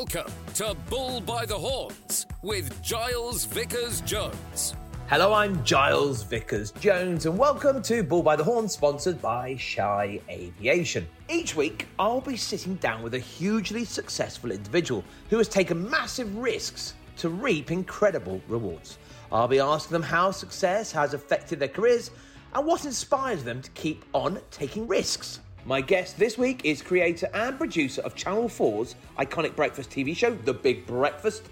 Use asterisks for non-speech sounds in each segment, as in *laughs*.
Welcome to Bull by the Horns with Giles Vickers Jones. Hello, I'm Giles Vickers Jones, and welcome to Bull by the Horns, sponsored by Shy Aviation. Each week, I'll be sitting down with a hugely successful individual who has taken massive risks to reap incredible rewards. I'll be asking them how success has affected their careers and what inspires them to keep on taking risks. My guest this week is creator and producer of Channel 4's iconic breakfast TV show, The Big Breakfast.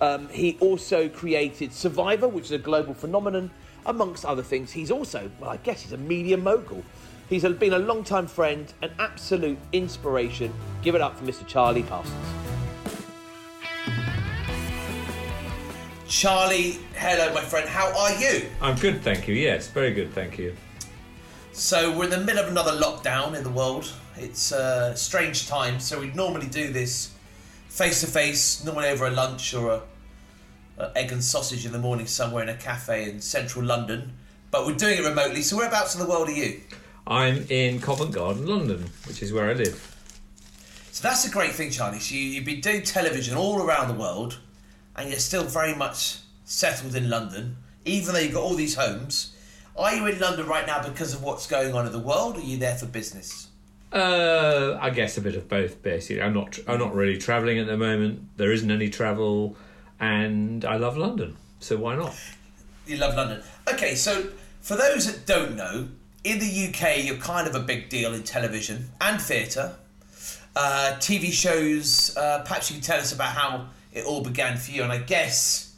Um, he also created Survivor, which is a global phenomenon, amongst other things. He's also, well, I guess he's a media mogul. He's been a long-time friend, an absolute inspiration. Give it up for Mr. Charlie Parsons. Charlie, hello, my friend. How are you? I'm good, thank you. Yes, very good, thank you. So we're in the middle of another lockdown in the world. It's a strange time. So we'd normally do this face to face, normally over a lunch or a, a, egg and sausage in the morning somewhere in a cafe in central London. But we're doing it remotely. So whereabouts in the world are you? I'm in Covent Garden, London, which is where I live. So that's a great thing, Charlie. So you, you've been doing television all around the world, and you're still very much settled in London, even though you've got all these homes. Are you in London right now because of what's going on in the world, or are you there for business? Uh, I guess a bit of both. Basically, I'm not. I'm not really travelling at the moment. There isn't any travel, and I love London. So why not? You love London. Okay, so for those that don't know, in the UK, you're kind of a big deal in television and theatre. Uh, TV shows. Uh, perhaps you can tell us about how it all began for you, and I guess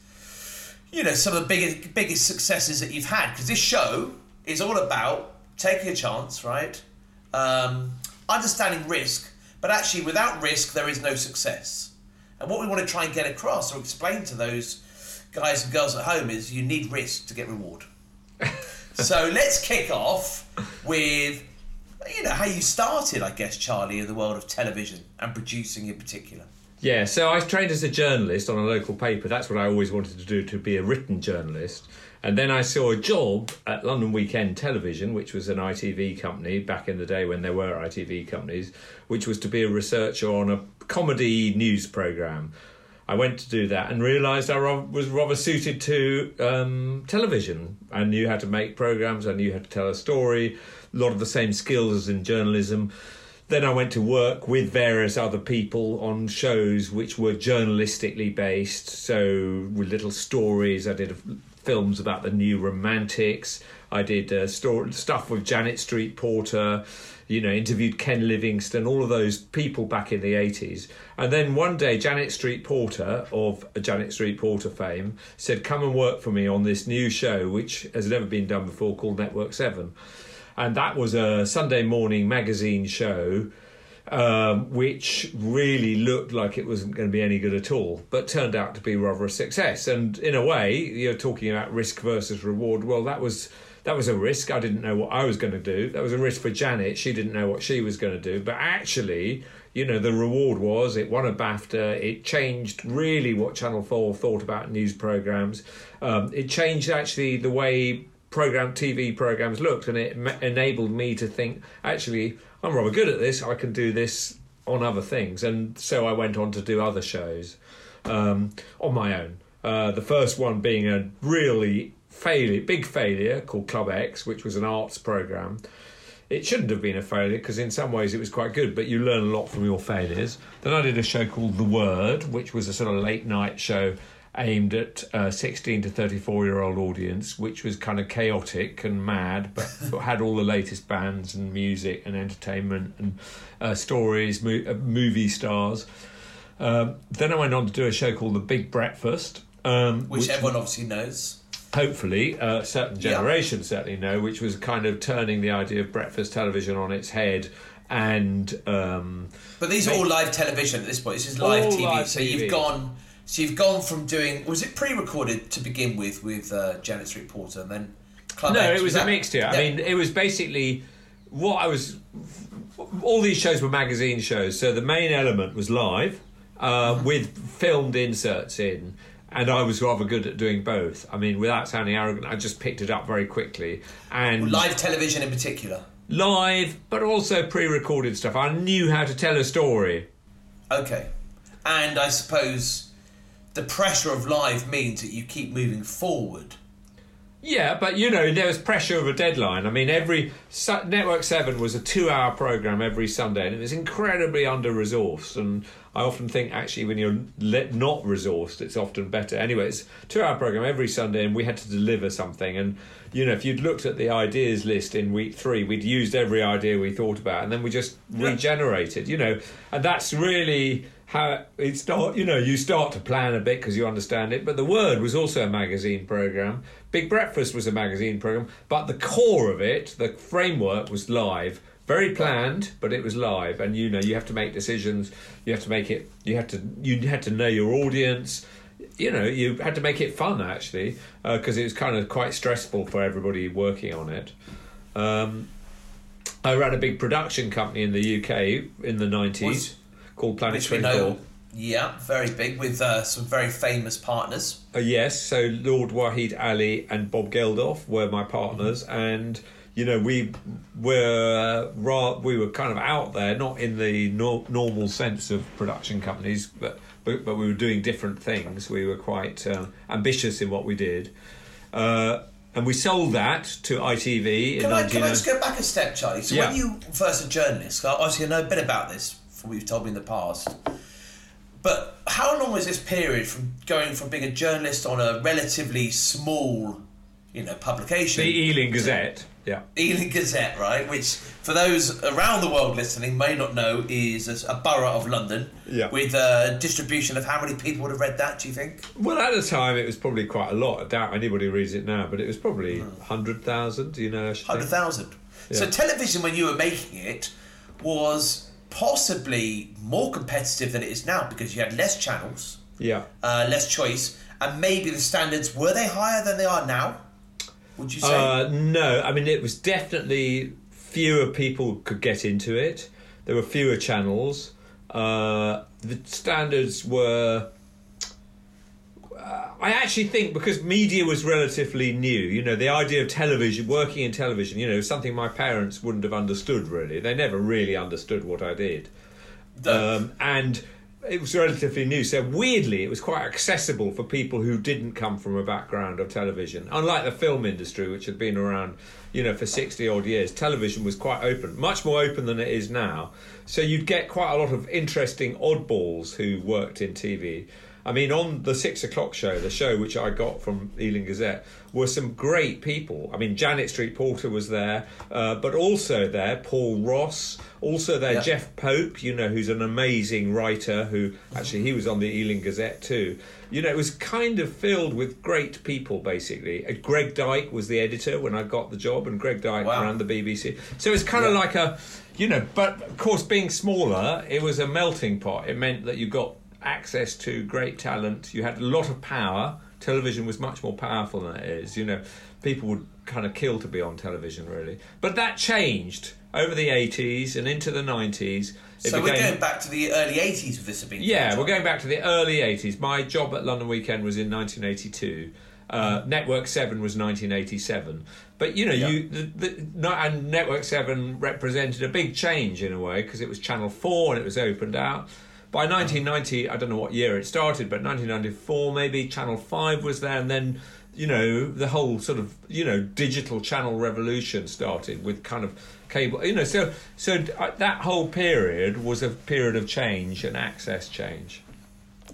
you know, some of the biggest, biggest successes that you've had. Because this show is all about taking a chance, right? Um, understanding risk, but actually, without risk, there is no success. And what we want to try and get across or explain to those guys and girls at home is you need risk to get reward. *laughs* so let's kick off with you know how you started, I guess, Charlie, in the world of television and producing in particular. Yeah, so I trained as a journalist on a local paper. That's what I always wanted to do, to be a written journalist. And then I saw a job at London Weekend Television, which was an ITV company back in the day when there were ITV companies, which was to be a researcher on a comedy news programme. I went to do that and realised I was rather suited to um, television. I knew how to make programmes, I knew how to tell a story, a lot of the same skills as in journalism then I went to work with various other people on shows which were journalistically based. So with little stories, I did films about the new romantics. I did uh, stuff with Janet Street Porter. You know, interviewed Ken Livingstone, all of those people back in the 80s. And then one day, Janet Street Porter, of Janet Street Porter fame, said, Come and work for me on this new show, which has never been done before, called Network 7 and that was a Sunday morning magazine show. Um, which really looked like it wasn't going to be any good at all, but turned out to be rather a success. And in a way, you're talking about risk versus reward. Well, that was that was a risk. I didn't know what I was going to do. That was a risk for Janet. She didn't know what she was going to do. But actually, you know, the reward was it won a BAFTA. It changed really what Channel Four thought about news programs. Um, it changed actually the way program TV programs looked, and it enabled me to think actually I'm rather good at this. I can do this on other things, and so I went on to do other shows um, on my own. Uh, the first one being a really failure, big failure called Club X, which was an arts program. It shouldn't have been a failure because in some ways it was quite good, but you learn a lot from your failures. Then I did a show called The Word, which was a sort of late night show aimed at a 16 to 34 year old audience, which was kind of chaotic and mad, but, *laughs* had all the latest bands and music and entertainment and uh, stories, mo- uh, movie stars. Um, then I went on to do a show called The Big Breakfast, um, which, which, everyone obviously knows. Hopefully, uh, certain generation yeah. certainly know, which was kind of turning the idea of breakfast television on its head and um, but these are all live television at this point. This is live TV. Live so TV. you've gone so you've gone from doing was it pre-recorded to begin with with uh, Janet Street Porter and then Club No, X? it was, was a mixture. Yeah. I mean, it was basically what I was. All these shows were magazine shows, so the main element was live uh, mm-hmm. with filmed inserts in. And I was rather good at doing both. I mean, without sounding arrogant, I just picked it up very quickly. And live television in particular. Live, but also pre-recorded stuff. I knew how to tell a story. Okay. and I suppose the pressure of live means that you keep moving forward. Yeah, but you know, there was pressure of a deadline. I mean, every Network Seven was a two-hour program every Sunday, and it was incredibly under-resourced. And I often think, actually, when you're not resourced, it's often better. Anyway, it's a two-hour program every Sunday, and we had to deliver something. And you know, if you'd looked at the ideas list in week three, we'd used every idea we thought about, and then we just regenerated. You know, and that's really how it start. You know, you start to plan a bit because you understand it. But the Word was also a magazine program. Big Breakfast was a magazine program, but the core of it, the framework, was live. Very planned, but it was live, and you know you have to make decisions. You have to make it. You have to. You had to know your audience. You know, you had to make it fun actually, because it was kind of quite stressful for everybody working on it. Um, I ran a big production company in the UK in the nineties Was- called Planet which we know, yeah, very big with uh, some very famous partners. Uh, yes, so Lord Waheed Alli and Bob Geldof were my partners, and you know we were uh, ra- we were kind of out there, not in the nor- normal sense of production companies, but, but but we were doing different things. We were quite uh, ambitious in what we did, uh, and we sold that to ITV in Can I, can I just go back a step, Charlie? So Yeah. when you first a journalist, obviously I know a bit about this from what you've told me in the past. But how long was this period from going from being a journalist on a relatively small, you know, publication? The Ealing Gazette. Yeah. Ealing Gazette, right? Which, for those around the world listening, may not know, is a, a borough of London. Yeah. With a distribution of how many people would have read that? Do you think? Well, at the time, it was probably quite a lot. I doubt anybody reads it now, but it was probably hmm. 100,000, you know. I should think. Hundred thousand. So television, when you were making it, was possibly more competitive than it is now because you had less channels, Yeah. uh, less choice, and maybe the standards were they higher than they are now? Would you say? Uh, no, I mean it was definitely fewer people could get into it. There were fewer channels. Uh, the standards were. Uh, I actually think because media was relatively new, you know, the idea of television, working in television, you know, something my parents wouldn't have understood really. They never really understood what I did. Um, and it was relatively new. So weirdly, it was quite accessible for people who didn't come from a background of television. Unlike the film industry, which had been around, you know, for sixty odd years, television was quite open, much more open than it is now. So you'd get quite a lot of interesting oddballs who worked in TV. I mean, on the six o'clock show, the show which I got from Ealing Gazette, were some great people. I mean, Janet Street Porter was there, uh, but also there Paul Ross, also there Yeah. Jeff Pope, you know, who's an amazing writer who actually he was on the Ealing Gazette too. You know, it was kind of filled with great people basically. Uh, Greg Dyke was the editor when I got the job, and Greg Dyke Wow. ran the BBC. So it's kind of like a, you know, but of course, being smaller, it was a melting pot. It meant that you got access to great talent. You had a lot of power. Television was much more powerful than it is. You know, people would kind of kill to be on television, really. But that changed over the 80s and into the 90s. It so we're going back to the early '80s with this have been. yeah, we're going back to the early 80s. My job at London Weekend was in 1982. Uh, Network 7 was 1987. But, you know, Yeah. you the, the, no, and Network 7 represented a big change in a way because it was Channel 4 and it was opened out. By 1990, I don't know what year it started, but 1994 maybe, Channel 5 was there and then you know the whole sort of you know digital channel revolution started with kind of cable you know so so uh, that whole period was a period of change and access change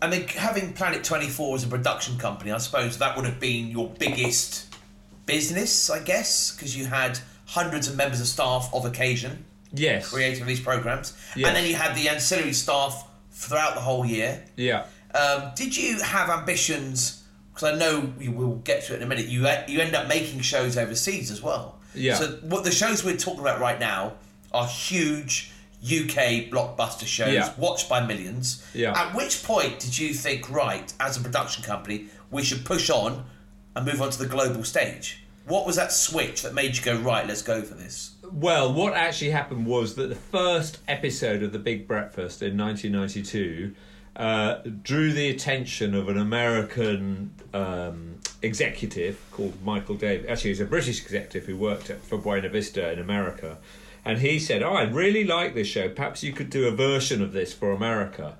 I then having Planet 24 as a production company, I suppose that would have been your biggest business, I guess, because you had hundreds of members of staff of occasion yes creating these programs. Yes. And then you had the ancillary staff throughout the whole year. yeah Um, did you have ambitions? Because I know we will get to it in a minute. You you end up making shows overseas as well. Yeah. So what the shows we're talking about right now are huge UK blockbuster shows Yeah. watched by millions. Yeah. At which point did you think, right, as a production company, we should push on and move on to the global stage? What was that switch that made you go right? Let's go for this. Well, what actually happened was that the first episode of The Big Breakfast in 1992 uh, drew the attention of an American um, executive called Michael Davies. Actually, he's a British executive who worked at, for Buena Vista in America. And he said, Oh, I really like this show. Perhaps you could do a version of this for America.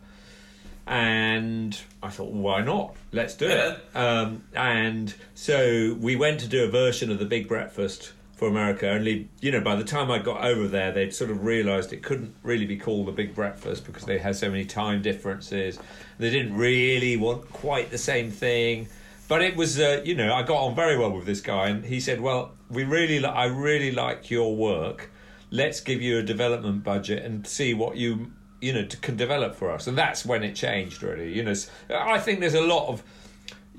And I thought, well, why not? Let's do Yeah. it. Um, and so we went to do a version of the Big Breakfast for America. Only, you know, by the time I got over there, they'd sort of realised it couldn't really be called the Big Breakfast because they had so many time differences. They didn't really want quite the same thing. But it was, uh, you know, I got on very well with this guy, and he said, "Well, we really, li- I really like your work. Let's give you a development budget and see what you, you know, t- can develop for us." And that's when it changed, really. You know, I think there's a lot of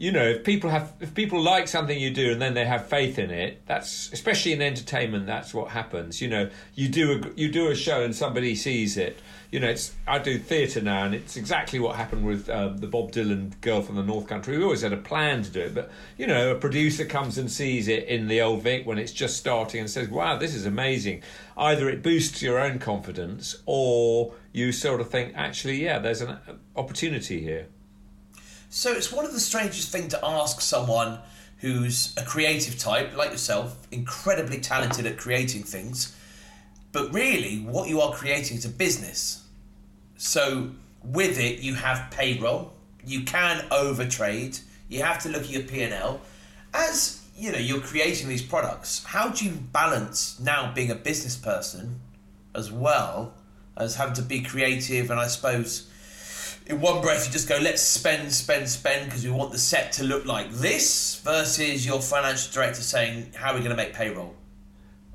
you know, if people have, if people like something you do and then they have faith in it, that's especially in entertainment. That's what happens. You know, you do a you do a show and somebody sees it. You know, it's I do theatre now, and it's exactly what happened with um, the Bob Dylan girl from the North Country. We always had a plan to do it, but you know, a producer comes and sees it in the Old Vic when it's just starting and says, "Wow, this is amazing." Either it boosts your own confidence, or you sort of think, "Actually, yeah, there's an opportunity here." So it's one of the strangest thing to ask someone who's a creative type like yourself, incredibly talented at creating things, but really what you are creating is a business. So with it you have payroll, you can overtrade, you have to look at your P&L. As you know, you're creating these products. How do you balance now being a business person as well as having to be creative and I suppose in one breath you just go let's spend spend spend because we want the set to look like this versus your financial director saying how are we going to make payroll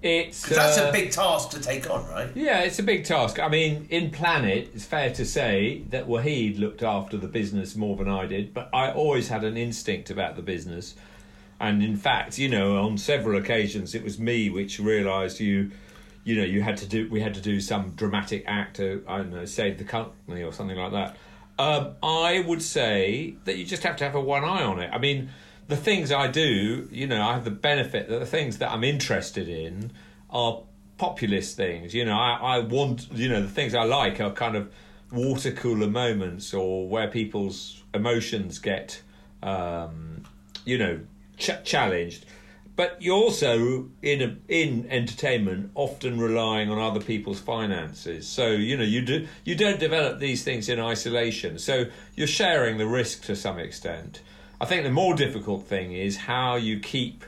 It's 'Cause that's uh, a big task to take on right Yeah, it's a big task. I mean, in Planet, it's fair to say that Waheed looked after the business more than I did, but I always had an instinct about the business. And in fact, you know, on several occasions, it was me which realised you, you know, you had to do, we had to do some dramatic act to, I don't know, save the company or something like that. Um, I would say that you just have to have a one eye on it. I mean, the things I do, you know, I have the benefit that the things that I'm interested in are populist things. You know, I, I want, you know, the things I like are kind of water cooler moments or where people's emotions get, um, you know, ch- challenged. But you're also in a, in entertainment often relying on other people's finances. So you know you do you don't develop these things in isolation. So you're sharing the risk to some extent. I think the more difficult thing is how you keep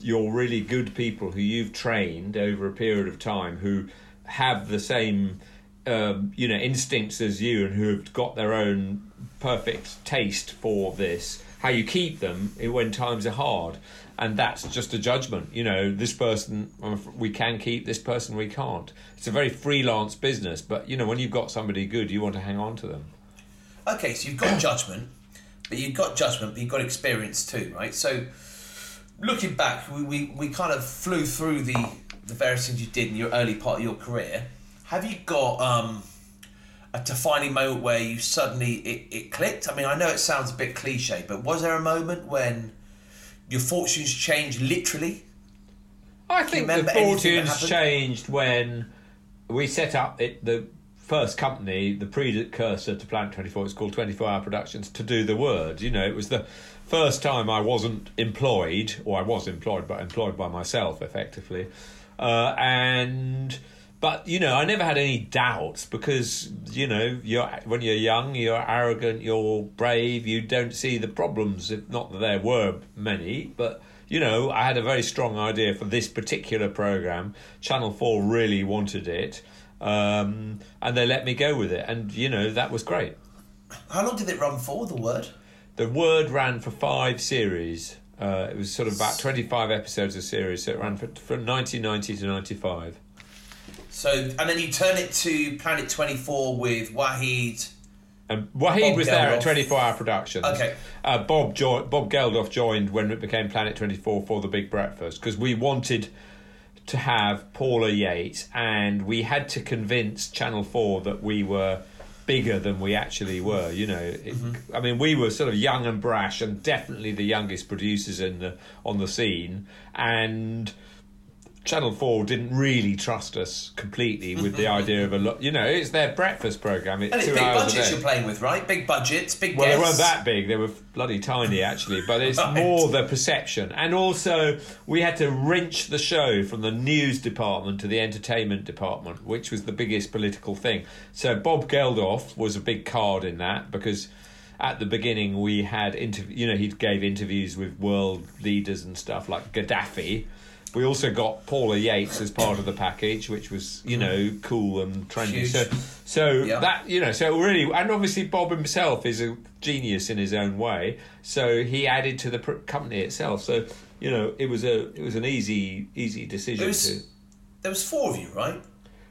your really good people who you've trained over a period of time who have the same um, you know instincts as you and who have got their own perfect taste for this how you keep them when times are hard and that's just a judgment you know this person we can keep this person we can't. It's a very freelance business but you know when you've got somebody good you want to hang on to them. Okay so you've got *coughs* judgment but you've got judgment but you've got experience too right? So looking back we, we, we kind of flew through the the various things you did in your early part of your career. Have you got um a defining moment where you suddenly it, it clicked? I mean, I know it sounds a bit cliche, but was there a moment when your fortunes changed literally? I think the fortunes changed when we set up it, the first company, the precursor to Planet 24, it's called 24 Hour Productions, to do the word. You know, it was the first time I wasn't employed, or I was employed, but employed by myself effectively. Uh, and. But you know, I never had any doubts because you know, you're when you're young, you're arrogant, you're brave, you don't see the problems. If not that there were many, but you know, I had a very strong idea for this particular program. Channel Four really wanted it, um, and they let me go with it, and you know that was great. How long did it run for, the word? The word ran for five series. Uh, it was sort of about twenty-five episodes a series, so it ran for, from nineteen ninety to ninety-five. So, and then you turn it to Planet 24 with Waheed. And Waheed Bob was there at 24 Hour Productions. Okay. Uh, Bob jo- Bob Geldof joined when it became Planet 24 for the Big Breakfast because we wanted to have Paula Yates and we had to convince Channel 4 that we were bigger than we actually were. You know, it, I mean, we were sort of young and brash and definitely the youngest producers in the on the scene and Channel Four didn't really trust us completely with the *laughs* idea of a lot. You know, it's their breakfast program. It's And it's big budgets you're playing with, right? Big budgets, big Well, they weren't that big. They were bloody tiny, actually. But it's *laughs* Right. more the perception, and also we had to wrench the show from the news department to the entertainment department, which was the biggest political thing. So Bob Geldof was a big card in that because at the beginning we had interv- You know, he gave interviews with world leaders and stuff like Gaddafi. We also got Paula Yates as part of the package, which was you know cool and trendy. Huge. So, so Yeah. that you know, so really, and obviously Bob himself is a genius in his own way. So he added to the pr- company itself. So you know, it was a it was an easy easy decision. There was- to, There was four of you, right?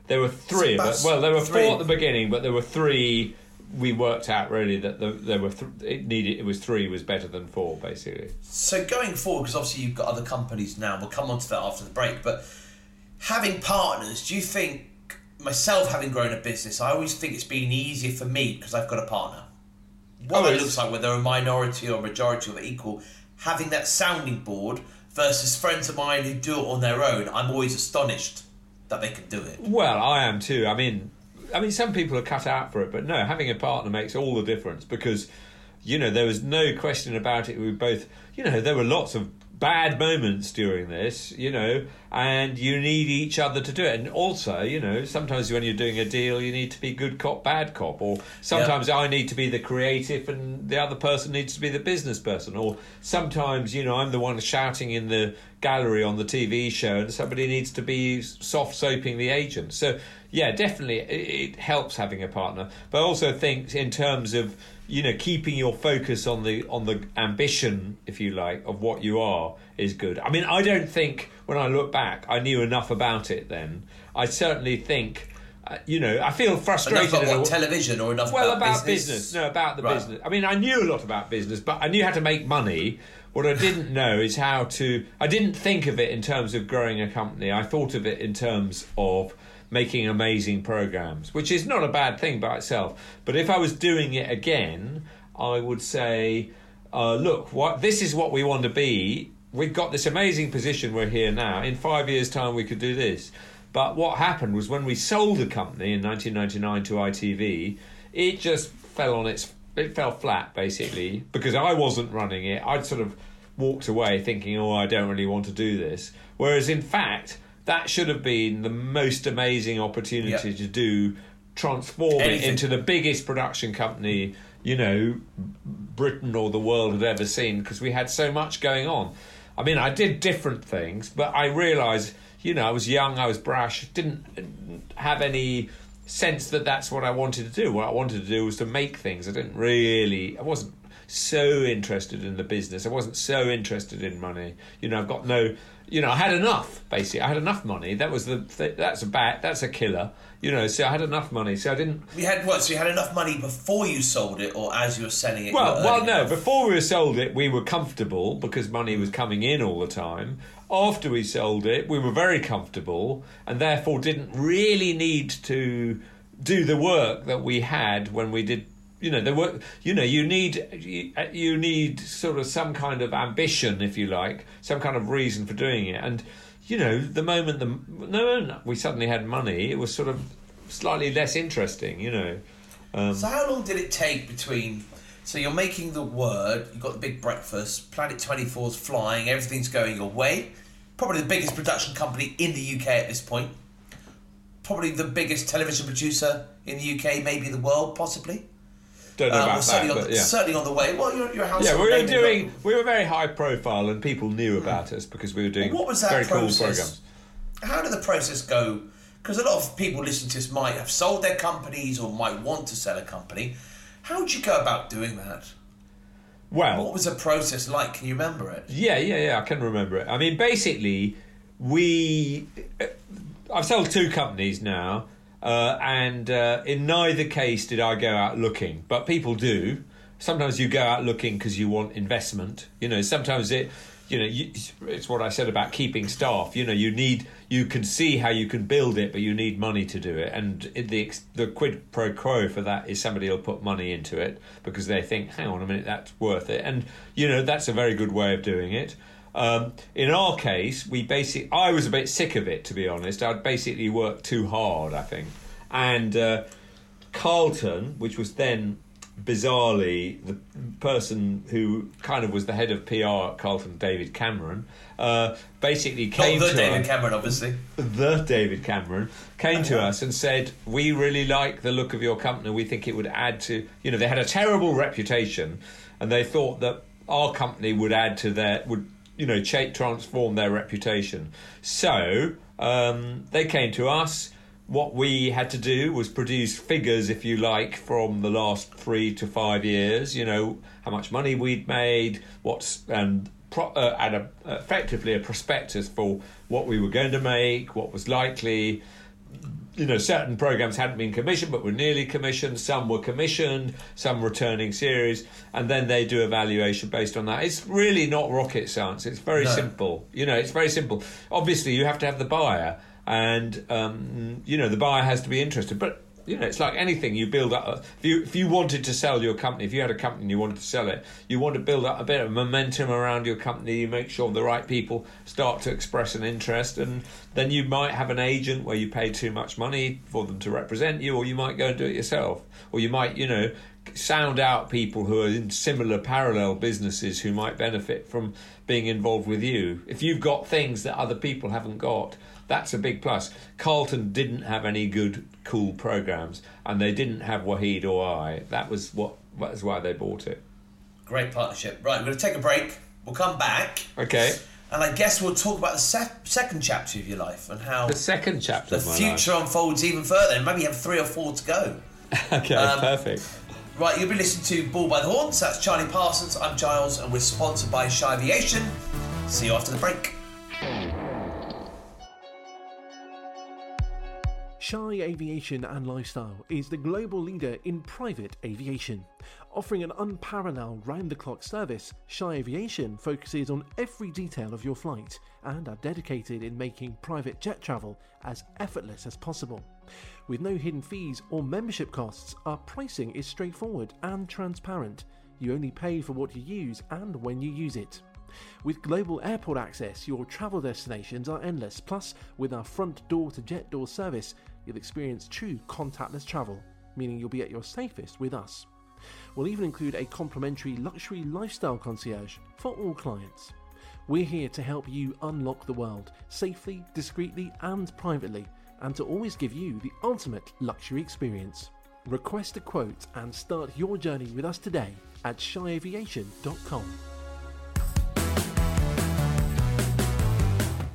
there were three of us. Well, there were three. four at the beginning, but there were three. We worked out really that the, there were th- it needed it was three was better than four basically. So going forward, because obviously you've got other companies now, we'll come on to that after the break. But having partners, do you think myself having grown a business, I always think it's been easier for me because I've got a partner. What Oh, it's- looks like, whether a minority or majority or equal, having that sounding board versus friends of mine who do it on their own, I'm always astonished that they can do it. Well, I am too. I mean, I mean, some people are cut out for it, but no, having a partner makes all the difference because, you know, there was no question about it. We both, you know, there were lots of bad moments during this, you know, and you need each other to do it. And also, you know, sometimes when you're doing a deal, you need to be good cop, bad cop, or sometimes I need to be the creative and the other person needs to be the business person, or sometimes, you know, I'm the one shouting in the gallery on the TV show and somebody needs to be soft soaping the agent. So, yeah, definitely it, it helps having a partner. But I also think in terms of you know keeping your focus on the on the ambition, if you like, of what you are is good. I mean, I don't think when I look back, I knew enough about it then. I certainly think. Uh, you know, I feel frustrated. Enough about what, television or enough well, about, about business. No, about the Right. business. I mean, I knew a lot about business, but I knew how to make money. What I didn't know is how to. I didn't think of it in terms of growing a company. I thought of it in terms of making amazing programs, which is not a bad thing by itself. But if I was doing it again, I would say, uh, look, what this is what we want to be. We've got this amazing position. We're here now. In five years' time, we could do this. But what happened was when we sold the company in 1999 to ITV, it just fell on its it fell flat basically because I wasn't running it. I'd sort of walked away thinking, "Oh, I don't really want to do this." Whereas in fact, that should have been the most amazing opportunity Yep. to do transform it into the biggest production company, you know, Britain or the world had ever seen because we had so much going on. I mean, I did different things, but I realised, you know, I was young, I was brash, didn't have any sense that that's what I wanted to do. What I wanted to do was to make things. I didn't really, I wasn't so interested in the business. I wasn't so interested in money. You know, I've got no, you know, I had enough. Basically, I had enough money. That was the th- that's a bad that's a killer. You know, so I had enough money. So I didn't We had what? So you had enough money before you sold it, or as you were selling it? well, well, no. enough? Before we sold it, we were comfortable because money was coming in all the time. After we sold it, we were very comfortable and therefore didn't really need to do the work that we had when we did. You know, the work. You know, you need you, you need sort of some kind of ambition, if you like, some kind of reason for doing it. And you know, the moment the moment we suddenly had money, it was sort of slightly less interesting. You know. Um, So how long did it take between? So you're making the word. you've got the big breakfast. Planet 24's flying. Everything's going your way. Probably the biggest production company in the UK at this point. Probably the biggest television producer in the UK, maybe the world, possibly. Don't know Uh, about well, that, certainly, on but the, yeah. certainly on the way. Well, you're, you're a Yeah, we were doing. We were very high profile, and people knew about us because we were doing What was that very process? cool programs. How did the process go? Because a lot of people listening to this might have sold their companies or might want to sell a company. How did you go about doing that? Well, what was the process like? Can you remember it? yeah, yeah, yeah. I can remember it. I mean, basically, we. I've sold two companies now, uh, and uh, in neither case did I go out looking, but people do. Sometimes you go out looking because you want investment. You know, sometimes it. You know, you, it's what I said about keeping staff. You know, you need, you can see how you can build it, but you need money to do it. And the the quid pro quo for that is somebody will put money into it because they think, hang on a minute, that's worth it. And you know, that's a very good way of doing it. Um, in our case, we basically, I was a bit sick of it, to be honest. I'd basically worked too hard, I think. And uh, Carlton, which was then bizarrely the person who kind of was the head of PR at Carlton, David Cameron, uh, basically came Not the to David us, Cameron, obviously. the David Cameron came to us and said, "We really like the look of your company. We think it would add to you know they had a terrible reputation, and they thought that our company would add to their would you know cha- transform their reputation. So um, they came to us." What we had to do was produce figures, if you like, from the last three to five years. You know how much money we'd made, what's and pro- uh, and a, effectively a prospectus for what we were going to make, what was likely. You know, certain programs hadn't been commissioned, but were nearly commissioned. Some were commissioned, some returning series, and then they do evaluation based on that. It's really not rocket science. It's very No. simple. You know, it's very simple. Obviously, you have to have the buyer, and um, you know the buyer has to be interested, but you know, it's like anything. You build up. If you if you wanted to sell your company, if you had a company and you wanted to sell it, you want to build up a bit of momentum around your company. You make sure the right people start to express an interest, and then you might have an agent where you pay too much money for them to represent you, or you might go and do it yourself, or you might, you know, sound out people who are in similar parallel businesses who might benefit from being involved with you. If you've got things that other people haven't got, that's a big plus. Carlton didn't have any good, cool programs, and they didn't have Waheed or I. That was what. That was why they bought it. Great partnership. Right, we're going to take a break. We'll come back, Okay. and I guess we'll talk about the se- second chapter of your life and how The second chapter the future unfolds even further. And maybe you have three or four to go. *laughs* Okay, Um, perfect. Right, you'll be listening to Bull by the Horns. That's Charlie Parsons. I'm Giles, and we're sponsored by Shy Aviation. See you after the break. Shy Aviation and Lifestyle is the global leader in private aviation. Offering an unparalleled round the clock service, Shy Aviation focuses on every detail of your flight and are dedicated in making private jet travel as effortless as possible. With no hidden fees or membership costs, our pricing is straightforward and transparent. You only pay for what you use and when you use it. With global airport access, your travel destinations are endless. Plus, with our front door to jet door service, you'll experience true contactless travel, meaning you'll be at your safest with us. We'll even include a complimentary luxury lifestyle concierge for all clients. We're here to help you unlock the world safely, discreetly, and privately, and to always give you the ultimate luxury experience. Request a quote and start your journey with us today at shyAviation.com.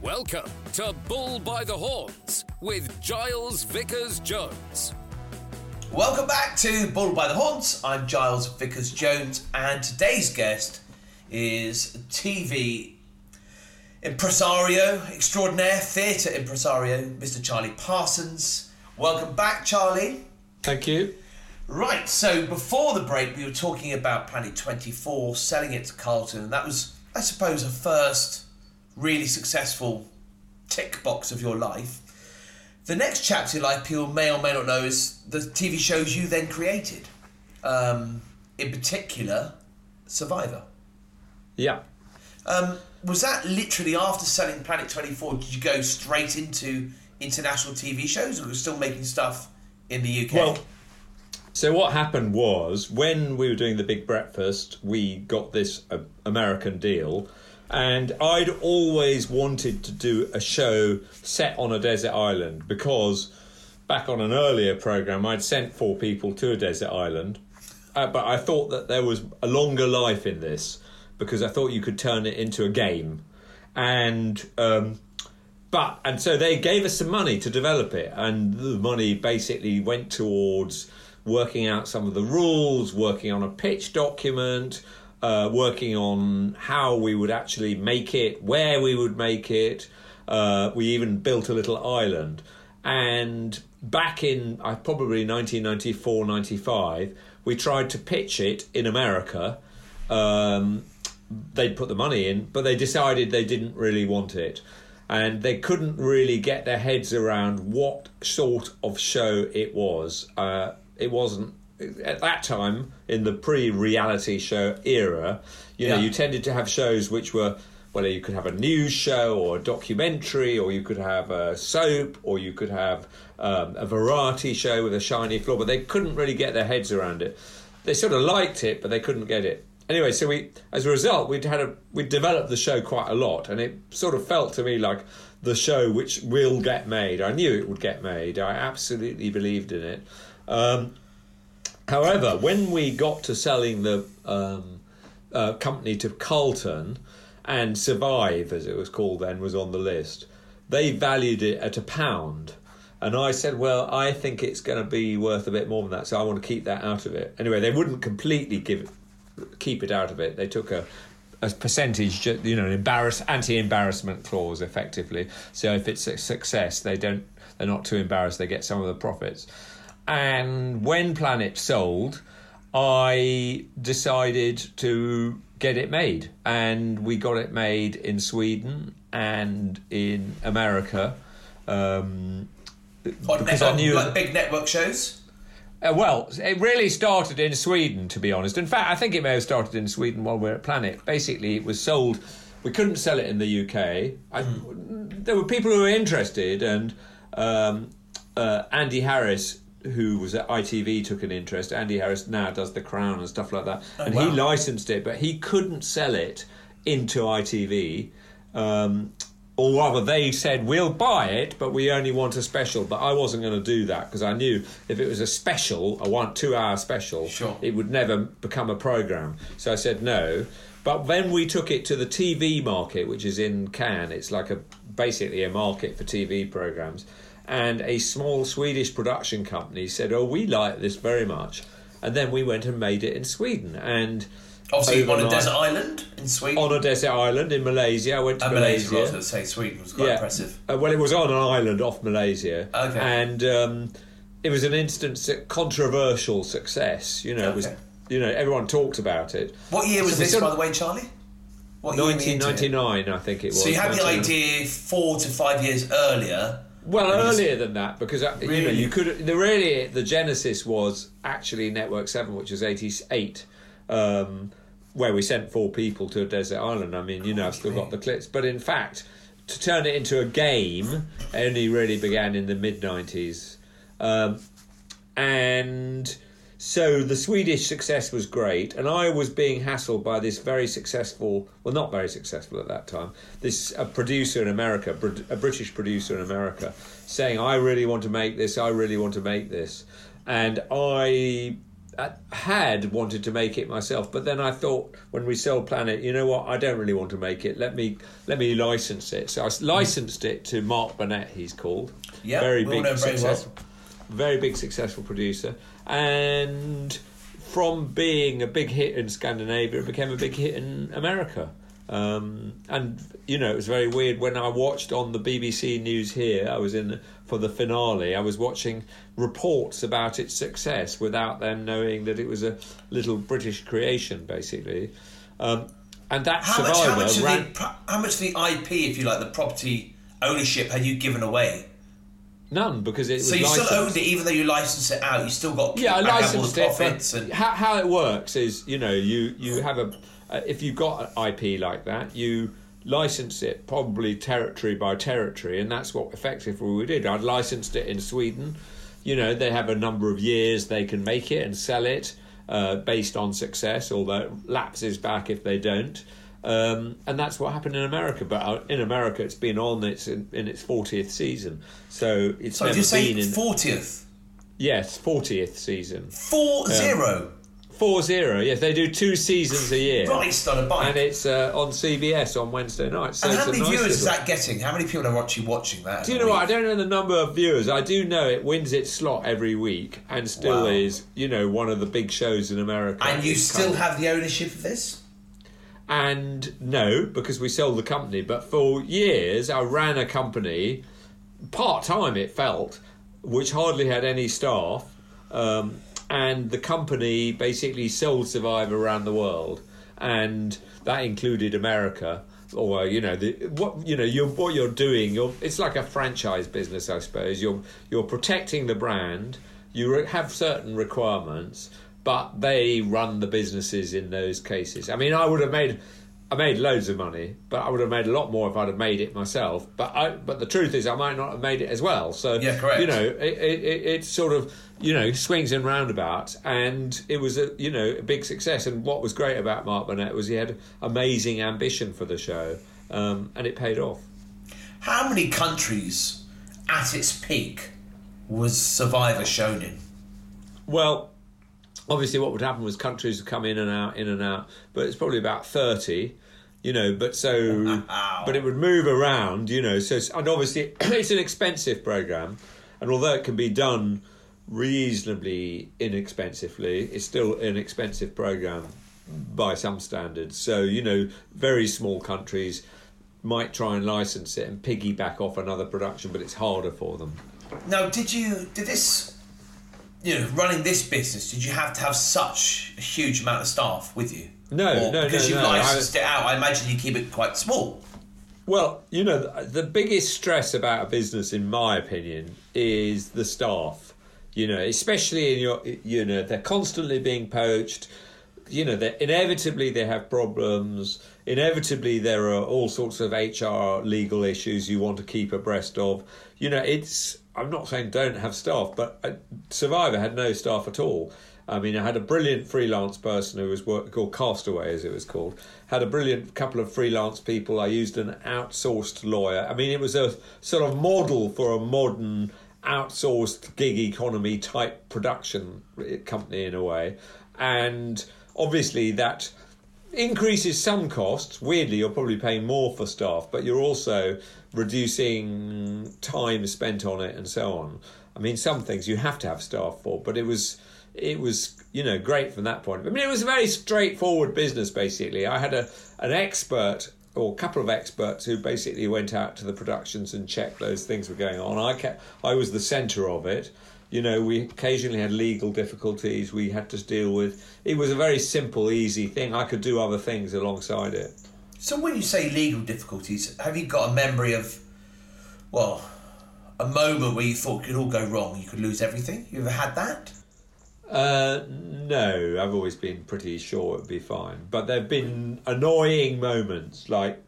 Welcome to Bull by the Horns with Giles Vickers Jones. Welcome back to Bull by the Horns. I'm Giles Vickers Jones, and today's guest is TV impresario extraordinaire, theatre impresario, Mr. Charlie Parsons. Welcome back, Charlie. Thank you. Right, so before the break, we were talking about Planet 24, selling it to Carlton, and that was, I suppose, a first really successful tick box of your life. The next chapter your life, people may or may not know, is the TV shows you then created. Um, in particular, Survivor. Yeah. Um, was that literally after selling Planet 24? Did you go straight into international TV shows, or were you still making stuff in the UK? Well, so what happened was when we were doing the big breakfast, we got this uh, American deal, and I'd always wanted to do a show set on a desert island because back on an earlier program, I'd sent four people to a desert island, uh, but I thought that there was a longer life in this because I thought you could turn it into a game, and. Um, but and so they gave us some money to develop it and the money basically went towards working out some of the rules working on a pitch document uh, working on how we would actually make it where we would make it uh, we even built a little island and back in uh, probably 1994 95 we tried to pitch it in america um, they'd put the money in, but they decided they didn't really want it. And they couldn't really get their heads around what sort of show it was. Uh, it wasn't, at that time, in the pre reality show era, you know, Yeah. you tended to have shows which were well, you could have a news show or a documentary, or you could have a soap, or you could have um, a variety show with a shiny floor, but they couldn't really get their heads around it. They sort of liked it, but they couldn't get it. Anyway, so we, as a result, we'd had a we developed the show quite a lot, and it sort of felt to me like the show which will get made. I knew it would get made. I absolutely believed in it. Um, however, when we got to selling the um, uh, company to Carlton, and Survive, as it was called then, was on the list. They valued it at a pound. And I said, well, I think it's going to be worth a bit more than that, so I want to keep that out of it. Anyway, they wouldn't completely give it, keep it out of it. They took a, a percentage, you know, an embarrass, anti-embarrassment clause, effectively. So if it's a success, they don't, they're not too embarrassed. They get some of the profits. And when Planet sold, I decided to get it made, and we got it made in Sweden and in America. Um, because network, I knew like big network shows. Uh, well, it really started in Sweden, to be honest. In fact, I think it may have started in Sweden while we are at Planet. Basically, it was sold. We couldn't sell it in the UK. I, mm. There were people who were interested, and um, uh, Andy Harries who was at ITV took an interest. Andy Harries now does The Crown and stuff like that, oh, and wow. he licensed it, but he couldn't sell it into ITV. Um, or rather, they said we'll buy it, but we only want a special. But I wasn't going to do that because I knew if it was a special, a one two-hour special, sure. it would never become a program. So I said no. But then we took it to the TV market, which is in Cannes. It's like a basically a market for TV programs and a small Swedish production company said, "Oh, we like this very much," and then we went and made it in Sweden and. Obviously, on a desert island in Sweden. On a desert island in Malaysia, I went to uh, Malaysia. Malaysia. I was going to say Sweden was quite yeah. impressive. Uh, well, it was on an island off Malaysia. Okay. And um, it was an instant controversial success. You know, okay. it was. You know, everyone talked about it. What year was so this, by the way, Charlie? What 1999, I think it was. So you had the idea four to five years earlier well, earlier than that, because really? Uh, you know you could. The really the genesis was actually Network Seven, which was eighty eight, um, where we sent four people to a desert island. I mean, you know, I've still got the clips, but in fact, to turn it into a game only really began in the mid nineties, um, and so the Swedish success was great, and I was being hassled by this very successful, well, not very successful at that time, this a producer in America, a British producer in America, saying, I really want to make this, I really want to make this. And I uh, had wanted to make it myself, but then I thought when we sold Planet, you know what, I don't really want to make it. Let me let me license it. So I licensed it to Mark Burnett. He's called. Yeah, very big, successful, well. Very big successful producer and from being a big hit in Scandinavia, it became a big hit in America. Um, and you know, it was very weird when I watched on the BBC News here. I was in for the finale. I was watching reports about its success without them knowing that it was a little British creation, basically. Um, and that how survivor much, how much, ran, the, how much of the IP, if you like, the property ownership, had you given away? None because it was. So you licensed. still owned it, even though you licensed it out. You still got yeah, I licensed it. Profits and... how, how it works is you know you you have a uh, if you've got an IP like that you license it probably territory by territory, and that's what effectively we did. I'd licensed it in Sweden. You know they have a number of years they can make it and sell it uh, based on success, although it lapses back if they don't. Um, and that's what happened in America. But uh, in America, it's been on its in, in its fortieth season, so it's so never you say been in fortieth. Yes, fortieth season. Four um, zero. Four zero. Yes, they do two seasons a year. Christ on a bike. And it's uh, on CBS on Wednesday nights. So and how many nice viewers little... is that getting? How many people are actually watching that? Do you know week? what? I don't know the number of viewers. I do know it wins its slot every week and still wow. is, you know, one of the big shows in America. And you still have the ownership of this? And no, because we sold the company. But for years, I ran a company, part time it felt, which hardly had any staff. Um, and the company basically sold Survivor around the world. And that included America. Or you know the, what you know you're what you're doing. You're it's like a franchise business, I suppose. You're you're protecting the brand. You have certain requirements, but they run the businesses in those cases. I mean, I would have made I made loads of money, but I would have made a lot more if I'd have made it myself. But I, but the truth is, I might not have made it as well. So Yeah, correct. You know, it, it, it, sort of you know swings and roundabouts, and it was a you know a big success. And what was great about Mark Burnett was he had amazing ambition for the show, um, and it paid off. How many countries at its peak was Survivor shown in? Well, obviously, what would happen was countries would come in and out, in and out, but it's probably about thirty. You know, but so, *laughs* but it would move around. You know, so and obviously *clears throat* it's an expensive program, and although it can be done reasonably inexpensively, it's still an expensive program by some standards. So you know, very small countries might try and license it and piggyback off another production, but it's harder for them. Now, did you did this? You know, running this business, did you have to have such a huge amount of staff with you? No, Or no, because no, you no, I- licensed it out. I imagine you keep it quite small. Well, you know, the- the biggest stress about a business, in my opinion, is the staff. You know, especially in your, you know, they're constantly being poached. You know, inevitably they have problems. Inevitably, there are all sorts of HR legal issues you want to keep abreast of. You know, it's. I'm not saying don't have staff, but Survivor had no staff at all. I mean, I had a brilliant freelance person who was work, called Castaway, as it was called. Had a brilliant couple of freelance people. I used an outsourced lawyer. I mean, it was a sort of model for a modern outsourced gig economy type production company in a way. And obviously, that increases some costs. Weirdly, you're probably paying more for staff, but you're also reducing time spent on it and so on. I mean, some things you have to have staff for, but it was it was you know great from that point. I mean, it was a very straightforward business. Basically, I had a an expert or a couple of experts who basically went out to the productions and checked those things were going on. I kept, I was the centre of it. You know, we occasionally had legal difficulties we had to deal with. It was a very simple, easy thing. I could do other things alongside it. So when you say legal difficulties, have you got a memory of, well, a moment where you thought it could all go wrong, you could lose everything? You ever had that? Uh, no, I've always been pretty sure it'd be fine. But there have been annoying moments, like,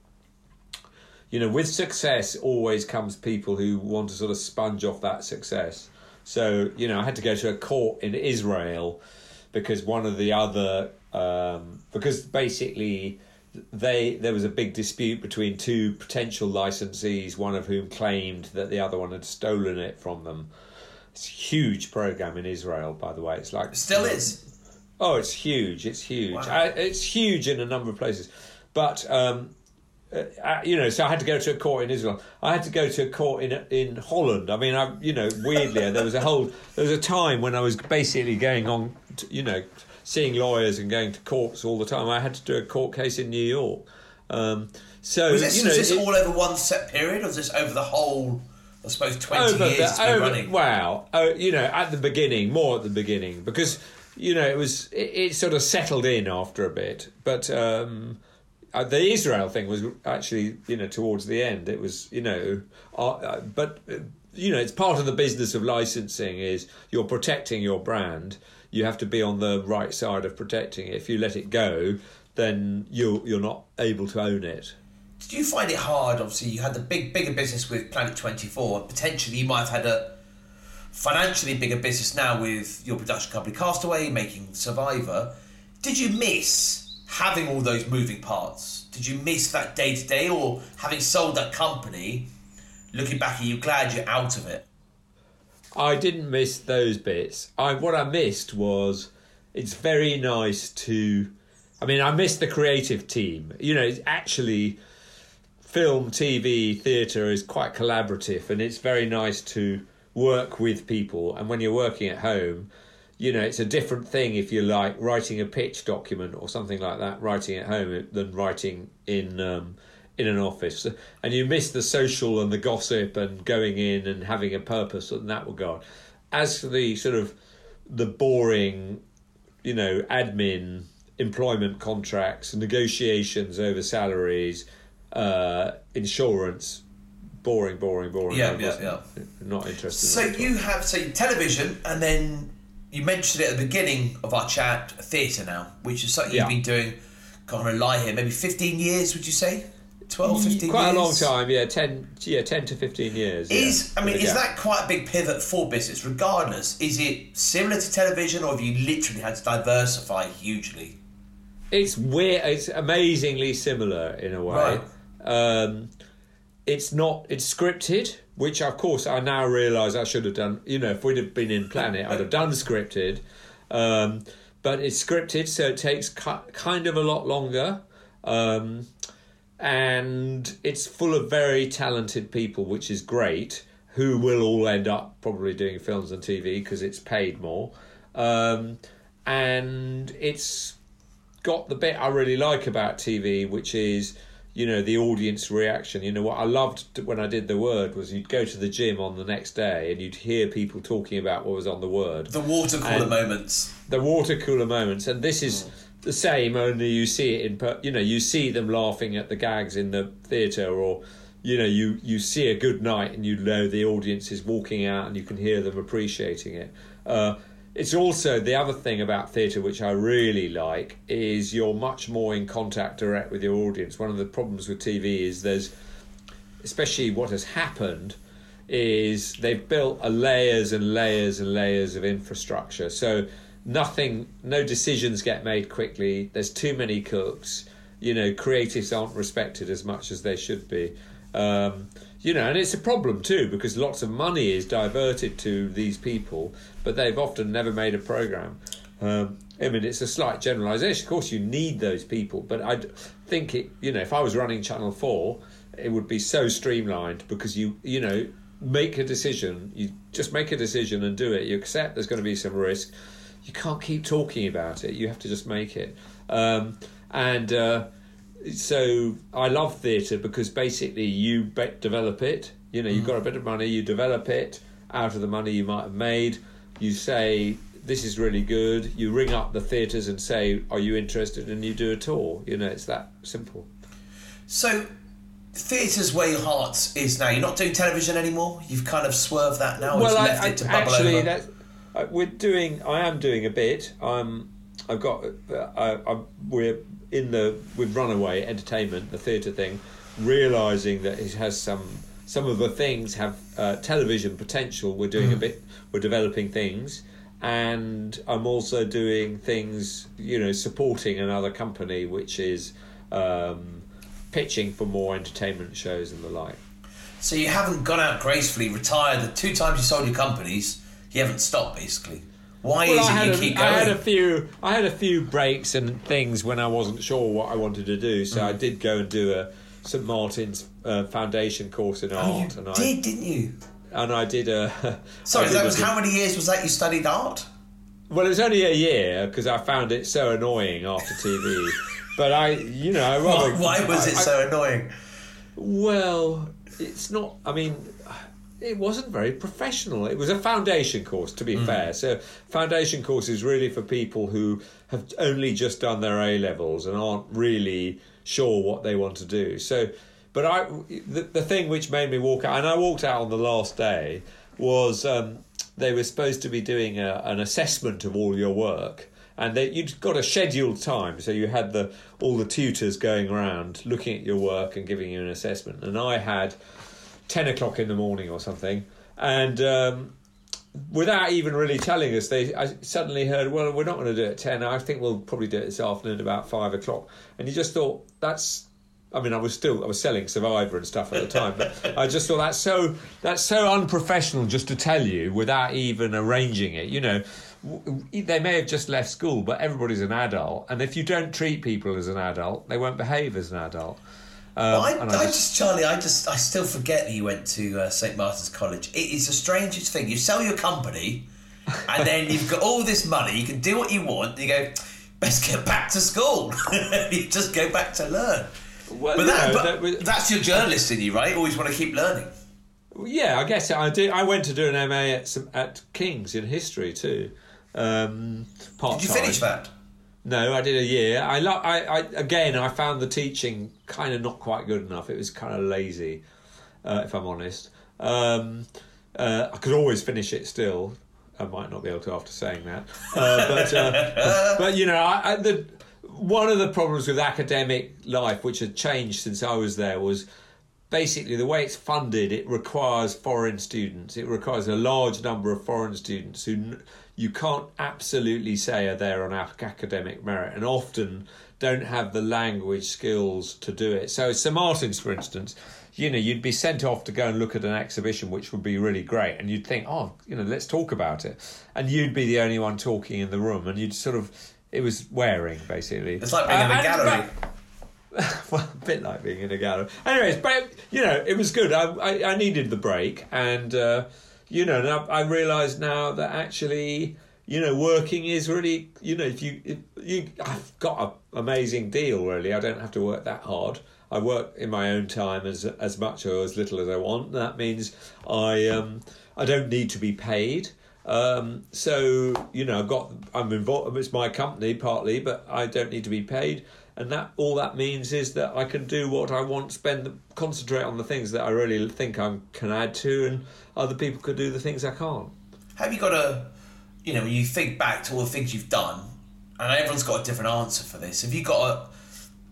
you know, with success always comes people who want to sort of sponge off that success. So, you know, I had to go to a court in Israel because one of the other, um, because basically they there was a big dispute between two potential licensees, one of whom claimed that the other one had stolen it from them. It's a huge program in Israel, by the way. It's like It still is. Oh, it's huge. It's huge. Wow. Uh, it's huge in a number of places. But um, uh, uh, you know, so I had to go to a court in Israel. I had to go to a court in in Holland. I mean, I you know, weirdly, there was a whole there was a time when I was basically going on, to, you know, seeing lawyers and going to courts all the time. I had to do a court case in New York. Um, so Was this, you know, was this it- all over one set period, or was this over the whole, I suppose, 20 over years the- over- running? Wow, oh, you know, at the beginning, more at the beginning, because you know it was it, it sort of settled in after a bit. But um, uh, the Israel thing was actually you know towards the end. It was you know, uh, uh, but uh, you know it's part of the business of licensing is you're protecting your brand. You have to be on the right side of protecting it. If you let it go, then you you're not able to own it. Did you find it hard? Obviously, you had the big, bigger business with Planet 24, and potentially you might have had a financially bigger business now with your production company Castaway, making Survivor. Did you miss having all those moving parts? Did you miss that day to day, or having sold that company, looking back, are you glad you're out of it? I didn't miss those bits. I what I missed was it's very nice to I mean I missed the creative team. You know, it's actually film, TV, theatre is quite collaborative and it's very nice to work with people and when you're working at home, you know, it's a different thing if you're like writing a pitch document or something like that, writing at home than writing in um, in an office, and you miss the social and the gossip and going in and having a purpose in that regard. As for the sort of the boring, you know, admin, employment contracts, negotiations over salaries, uh, insurance, boring, boring, boring. Yeah, yeah, yeah. Not interested. So in that at you have so television, and then you mentioned it at the beginning of our chat, theatre now, which is something Yeah. you've been doing gonna lie here, maybe 15 years, would you say? 12, 15 Quite years? a long time, yeah. Ten, yeah, ten to fifteen years. yeah, Is I mean, is gap. that quite a big pivot for business? Regardless, is it similar to television, or have you literally had to diversify hugely? It's weird. It's amazingly similar in a way. Right. Um, it's not. It's scripted, which of course I now realise I should have done. You know, if we'd have been in Planet, I'd have done scripted. Um, but it's scripted, so it takes ki- kind of a lot longer. Um, and it's full of very talented people, which is great, who will all end up probably doing films and TV because it's paid more. Um, and it's got the bit I really like about TV, which is you know the audience reaction. You know what I loved when I did the word was you'd go to the gym on the next day and you'd hear people talking about what was on the word The water cooler And- moments. the water cooler moments, and this is the same. Only you see it in, you know, you see them laughing at the gags in the theatre, or you know, you you see a good night, and you know the audience is walking out, and you can hear them appreciating it. Uh, it's also the other thing about theatre which I really like is you're much more in contact direct with your audience. One of the problems with TV is there's especially what has happened is they've built layers and layers and layers of infrastructure. So nothing, no decisions get made quickly. There's too many cooks. You know, creatives aren't respected as much as they should be. Um, you know, and it's a problem too because lots of money is diverted to these people, but they've often never made a program. Um, I mean, it's a slight generalisation. Of course, you need those people, but I think it. You know, if I was running Channel Four, it would be so streamlined because you, you know, make a decision. You just make a decision and do it. You accept there's going to be some risk. You can't keep talking about it. You have to just make it. Um, and uh, so I love theatre because basically you be- develop it. You know, you've got a bit of money, you develop it out of the money you might have made. You say this is really good. You ring up the theatres and say, "Are you interested?" And you do a tour. You know, it's that simple. So, theatre's where your heart is now. You're not doing television anymore. You've kind of swerved that now. and well, I, left I, it to bubble actually, over. that we're doing. I am doing a bit. I'm. I've got. Uh, I, I, we're in the with Runaway Entertainment, the theatre thing, realizing that it has some. Some of the things have uh, television potential. We're doing Mm. a bit. We're developing things, and I'm also doing things. You know, supporting another company which is um, pitching for more entertainment shows and the like. So you haven't gone out gracefully, retired. The two times you sold your companies, you haven't stopped basically. Why Well, is I it you a, keep going? I had a few. I had a few breaks and things when I wasn't sure what I wanted to do. So I Mm. did go and do a St Martin's uh, foundation course in Oh, art, you and I did, didn't you? and I did a. *laughs* Sorry, did that was bit- how many years was that you studied art? Well, it was only a year because I found it so annoying after TV. *laughs* but I, you know, I Why, rather. why was I- it I- so annoying? Well, it's not. I mean, it wasn't very professional. It was a foundation course, to be fair. So, foundation course is really for people who have only just done their A levels and aren't really sure what they want to do. So, but I, the, the thing which made me walk out, and I walked out on the last day, was um, they were supposed to be doing a, an assessment of all your work. And they, you'd got a scheduled time, so you had the all the tutors going around looking at your work and giving you an assessment. And I had ten o'clock in the morning or something, and um, without even really telling us, they I suddenly heard, "Well, we're not going to do it at ten. I think we'll probably do it this afternoon about five o'clock." And you just thought that's. I mean, I was still I was selling Survivor and stuff at the time, but *laughs* I just thought that's so that's so unprofessional just to tell you without even arranging it. You know, they may have just left school, but everybody's an adult, and if you don't treat people as an adult, they won't behave as an adult. Um, I, and I, just, Charlie, I just, I still forget that you went to uh, St Martin's College. It is the strangest thing. You sell your company, and then *laughs* you've got all this money. You can do what you want. You go, best get back to school. *laughs* you just go back to learn. well, But, that, know, but that was- that's your journalist in you, right? Always want to keep learning. Yeah, I guess I did. I went to do an MA at some, at King's in history too. Um, Did you finish that? No, I did a year. I, lo- I, I again, I found the teaching kind of not quite good enough. It was kind of lazy, uh, if I'm honest. Um, uh, I could always finish it still. I might not be able to after saying that, uh, but uh, *laughs* but you know, I, I, the one of the problems with academic life, which had changed since I was there, was basically the way it's funded. It requires foreign students. It requires a large number of foreign students who you can't absolutely say are there on academic merit, and often don't have the language skills to do it. So, St Martin's, for instance, you know, you'd be sent off to go and look at an exhibition, which would be really great, and you'd think, oh, you know, let's talk about it, and you'd be the only one talking in the room, and you'd sort of, it was wearing basically. It's like being uh, in a gallery. *laughs* well, a bit like being in a gallery. Anyways, but you know, it was good. I I, I needed the break, and uh, you know, I, I realise now that actually you know, working is really, you know, if you, if you, I've got an amazing deal. Really, I don't have to work that hard. I work in my own time as as much or as little as I want. That means I um I don't need to be paid. Um, so you know, I've got I'm involved. It's my company partly, but I don't need to be paid. And that all that means is that I can do what I want, spend concentrate on the things that I really think I can add to, and other people could do the things I can't. Have you got a you know, when you think back to all the things you've done, and everyone's got a different answer for this. Have you got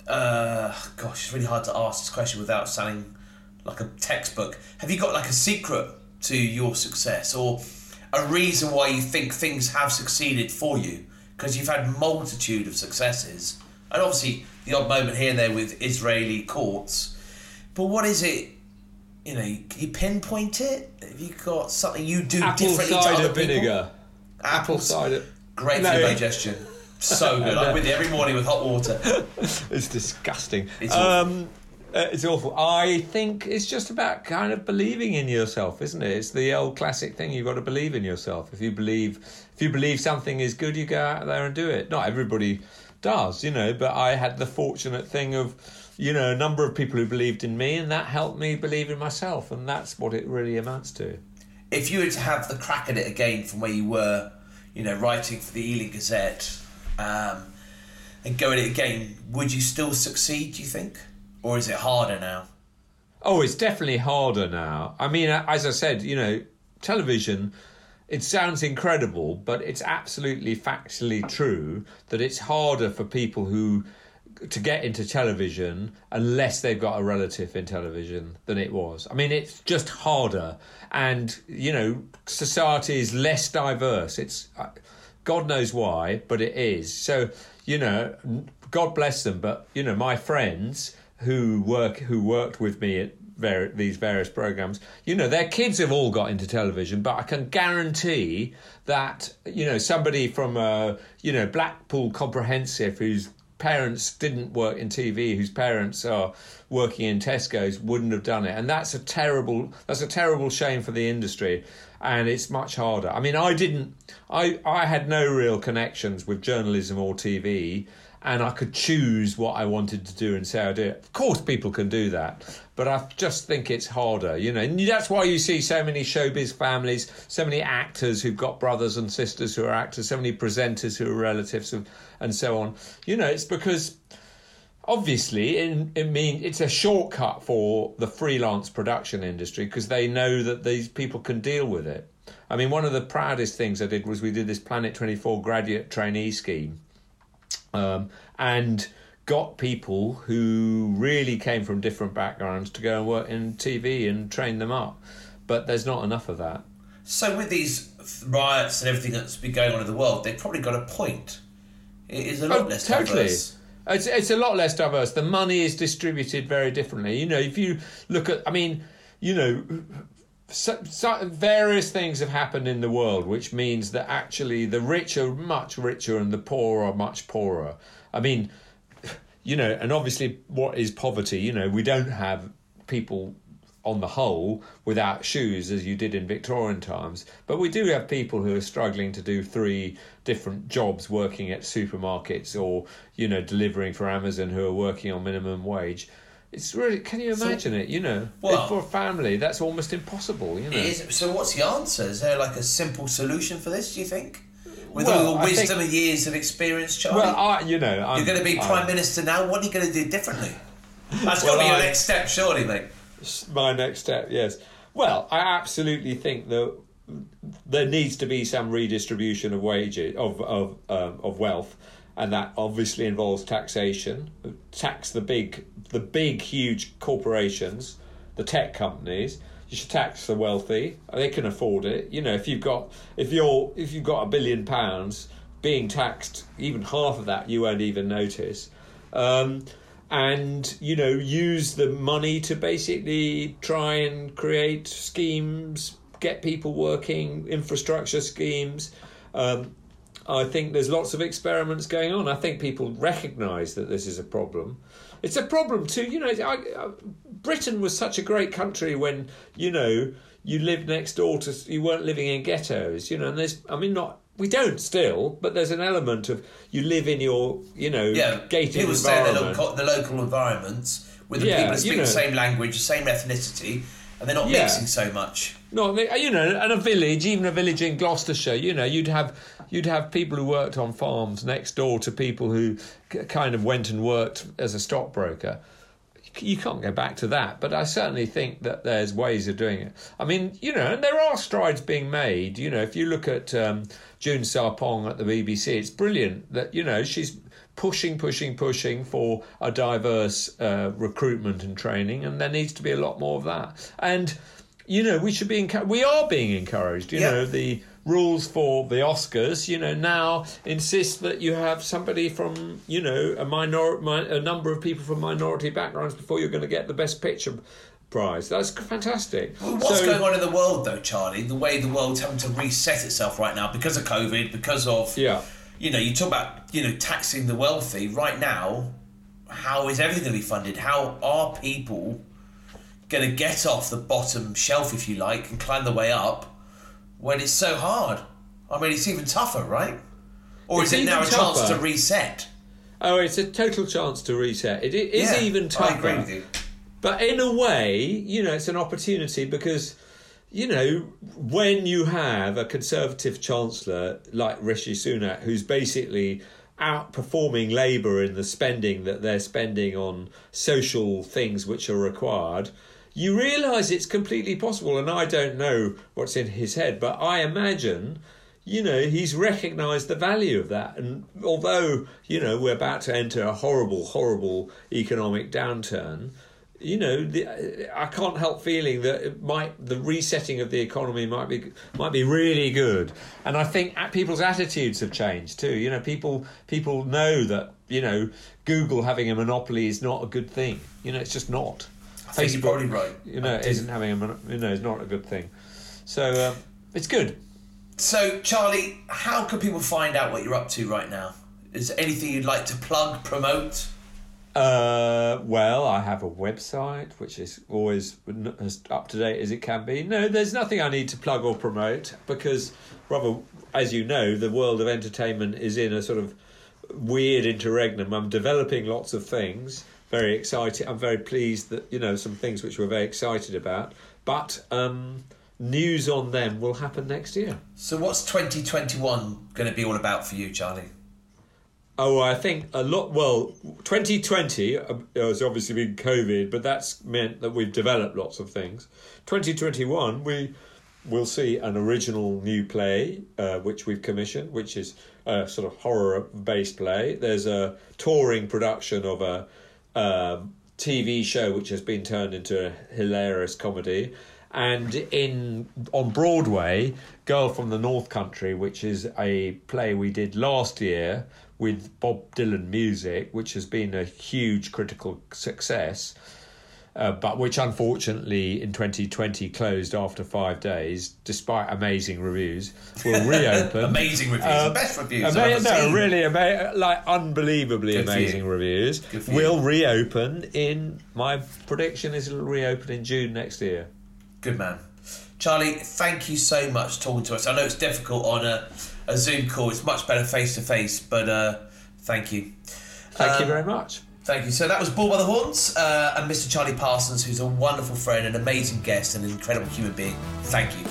a, uh, gosh, it's really hard to ask this question without sounding like a textbook. Have you got like a secret to your success or a reason why you think things have succeeded for you? Because you've had multitude of successes, and obviously the odd moment here and there with Israeli courts. But what is it? You know, can you pinpoint it? Have you got something you do Apple differently to other vinegar. people? Apple cider. Great no. for digestion. So good. I'm with you every morning with hot water. *laughs* it's disgusting. It's um, uh, it's awful. I think it's just about kind of believing in yourself, isn't it? It's the old classic thing. You've got to believe in yourself. If you believe, if you believe something is good, you go out there and do it. Not everybody does, you know. But I had the fortunate thing of, you know, a number of people who believed in me, and that helped me believe in myself, and that's what it really amounts to if you were to have the crack at it again from where you were, you know, writing for the Ealing Gazette, um, and go at it again, would you still succeed? Do you think, or is it harder now? Oh, it's definitely harder now. I mean, as I said, you know, television. It sounds incredible, but it's absolutely factually true that it's harder for people who to get into television unless they've got a relative in television than it was. I mean, it's just harder, and you know, society is less diverse. It's uh, God knows why, but it is. So you know, God bless them, but you know, my friends who work who worked with me at these various programs, you know, their kids have all got into television, but I can guarantee that you know somebody from a you know Blackpool Comprehensive who's parents didn't work in TV, whose parents are working in Tesco's, wouldn't have done it, and that's a terrible that's a terrible shame for the industry, and it's much harder. I mean, I didn't, I I had no real connections with journalism or TV, and I could choose what I wanted to do and say I do it. Of course, people can do that, but I just think it's harder, you know. And that's why you see so many showbiz families, so many actors who've got brothers and sisters who are actors, so many presenters who are relatives of, and so on. You know, it's because obviously it, it mean it's a shortcut for the freelance production industry because they know that these people can deal with it. I mean, one of the proudest things I did was we did this Planet 24 graduate trainee scheme um, and got people who really came from different backgrounds to go and work in TV and train them up. But there's not enough of that. So with these riots and everything that's been going on in the world, they've probably got a point. It is a lot oh, less totally. diverse. It's, it's a lot less diverse. The money is distributed very differently. You know, if you look at, I mean, you know, so, so various things have happened in the world, which means that actually the rich are much richer and the poor are much poorer. I mean, you know, and obviously, what is poverty? You know, we don't have people on the whole without shoes as you did in Victorian times, but we do have people who are struggling to do three different jobs working at supermarkets or, you know, delivering for Amazon who are working on minimum wage. It's really. Can you imagine so, it? You know, well, for a family, that's almost impossible. You know. Is, so, what's the answer? Is there like a simple solution for this? Do you think? With well, all the wisdom think, and years of experience, Charlie. Well, I, you know, I'm, you're going to be prime minister now. What are you going to do differently? That's well, got to be your next step, surely, mate. My next step, yes. Well, I absolutely think that there needs to be some redistribution of wages of of um, of wealth and that obviously involves taxation. Tax the big, the big, huge corporations, the tech companies. You should tax the wealthy; they can afford it. You know, if you've got if you're if you've got a billion pounds being taxed, even half of that you won't even notice. Um, and you know use the money to basically try and create schemes get people working infrastructure schemes um, i think there's lots of experiments going on. I think people recognize that this is a problem. It's a problem too you know I, I, britain was such a great country when you know you lived next door to you weren't living in ghettos you know and there's i mean not we don't still, but there's an element of you live in your, you know, Yeah, gated people stay in the local, the local environments with the Yeah, people that speak you know. the same language, the same ethnicity, and they're not Yeah. mixing so much. No, you know, and a village, even a village in Gloucestershire, you know, you'd have you'd have people who worked on farms next door to people who kind of went and worked as a stockbroker. You can't go back to that, but I certainly think that there's ways of doing it. I mean, you know, and there are strides being made. You know, if you look at um, June Sarpong at the BBC, it's brilliant that you know she's pushing, pushing, pushing for a diverse uh, recruitment and training, and there needs to be a lot more of that. And you know, we should be encu- we are being encouraged. You Yeah. know, the rules for the Oscars, you know, now insist that you have somebody from, you know, a minor, mi- a number of people from minority backgrounds before you're going to get the Best Picture prize. That's fantastic. What's So- going on in the world, though, Charlie? The way the world's having to reset itself right now because of COVID, because of Yeah. You know, you talk about you know taxing the wealthy. Right now, how is everything going to be funded? How are people going to get off the bottom shelf, if you like, and climb the way up when it's so hard? I mean, it's even tougher, right? Or It's is it now a even chance to reset? Oh, it's a total chance to reset. It, is Yeah, even tougher. I agree with you. But in a way, you know, it's an opportunity because, you know, when you have a conservative chancellor like Rishi Sunak, who's basically outperforming Labour in the spending that they're spending on social things which are required, you realise it's completely possible. And I don't know what's in his head, but I imagine you know, he's recognised the value of that. And although, you know, we're about to enter a horrible, horrible economic downturn, you know, the, I can't help feeling that it might the resetting of the economy might be might be really good. And I think people's attitudes have changed too. You know, people people know that you know Google having a monopoly is not a good thing. You know, it's just not. I think you're probably right. You know, isn't having a you know is not a good thing. So um, it's good. So, Charlie, how can people find out what you're up to right now? Is there anything you'd like to plug, promote? Uh, well, I have a website which is always as up to date as it can be. No, there's nothing I need to plug or promote because, rather, as you know, the world of entertainment is in a sort of weird interregnum. I'm developing lots of things. Very excited. I'm very pleased that you know some things which we're very excited about. But um, news on them will happen next year. So, what's 2021 going to be all about for you, Charlie? Oh, I think a lot. Well, 2020 uh, has obviously been COVID, but that's meant that we've developed lots of things. 2021, we will see an original new play uh, which we've commissioned, which is a sort of horror-based play. There's a touring production of a um, TV show which has been turned into a hilarious comedy. And in on Broadway, Girl from the North Country, which is a play we did last year with Bob Dylan music, which has been a huge critical success, uh, but which unfortunately in 2020 closed after five days, despite amazing reviews, will *laughs* reopen. Amazing reviews, the best reviews Ama- no, seen. really, ama- like unbelievably Good amazing reviews. Will reopen in. My prediction is it'll reopen in June next year. Good man. Charlie, thank you so much for talking to us. I know it's difficult on a, a Zoom call, it's much better face to face, but uh, thank you. Thank you Um, very much. Thank you. So that was Bull by the Horns uh, and Mr. Charlie Parsons, who's a wonderful friend, an amazing guest, and an incredible human being. Thank you.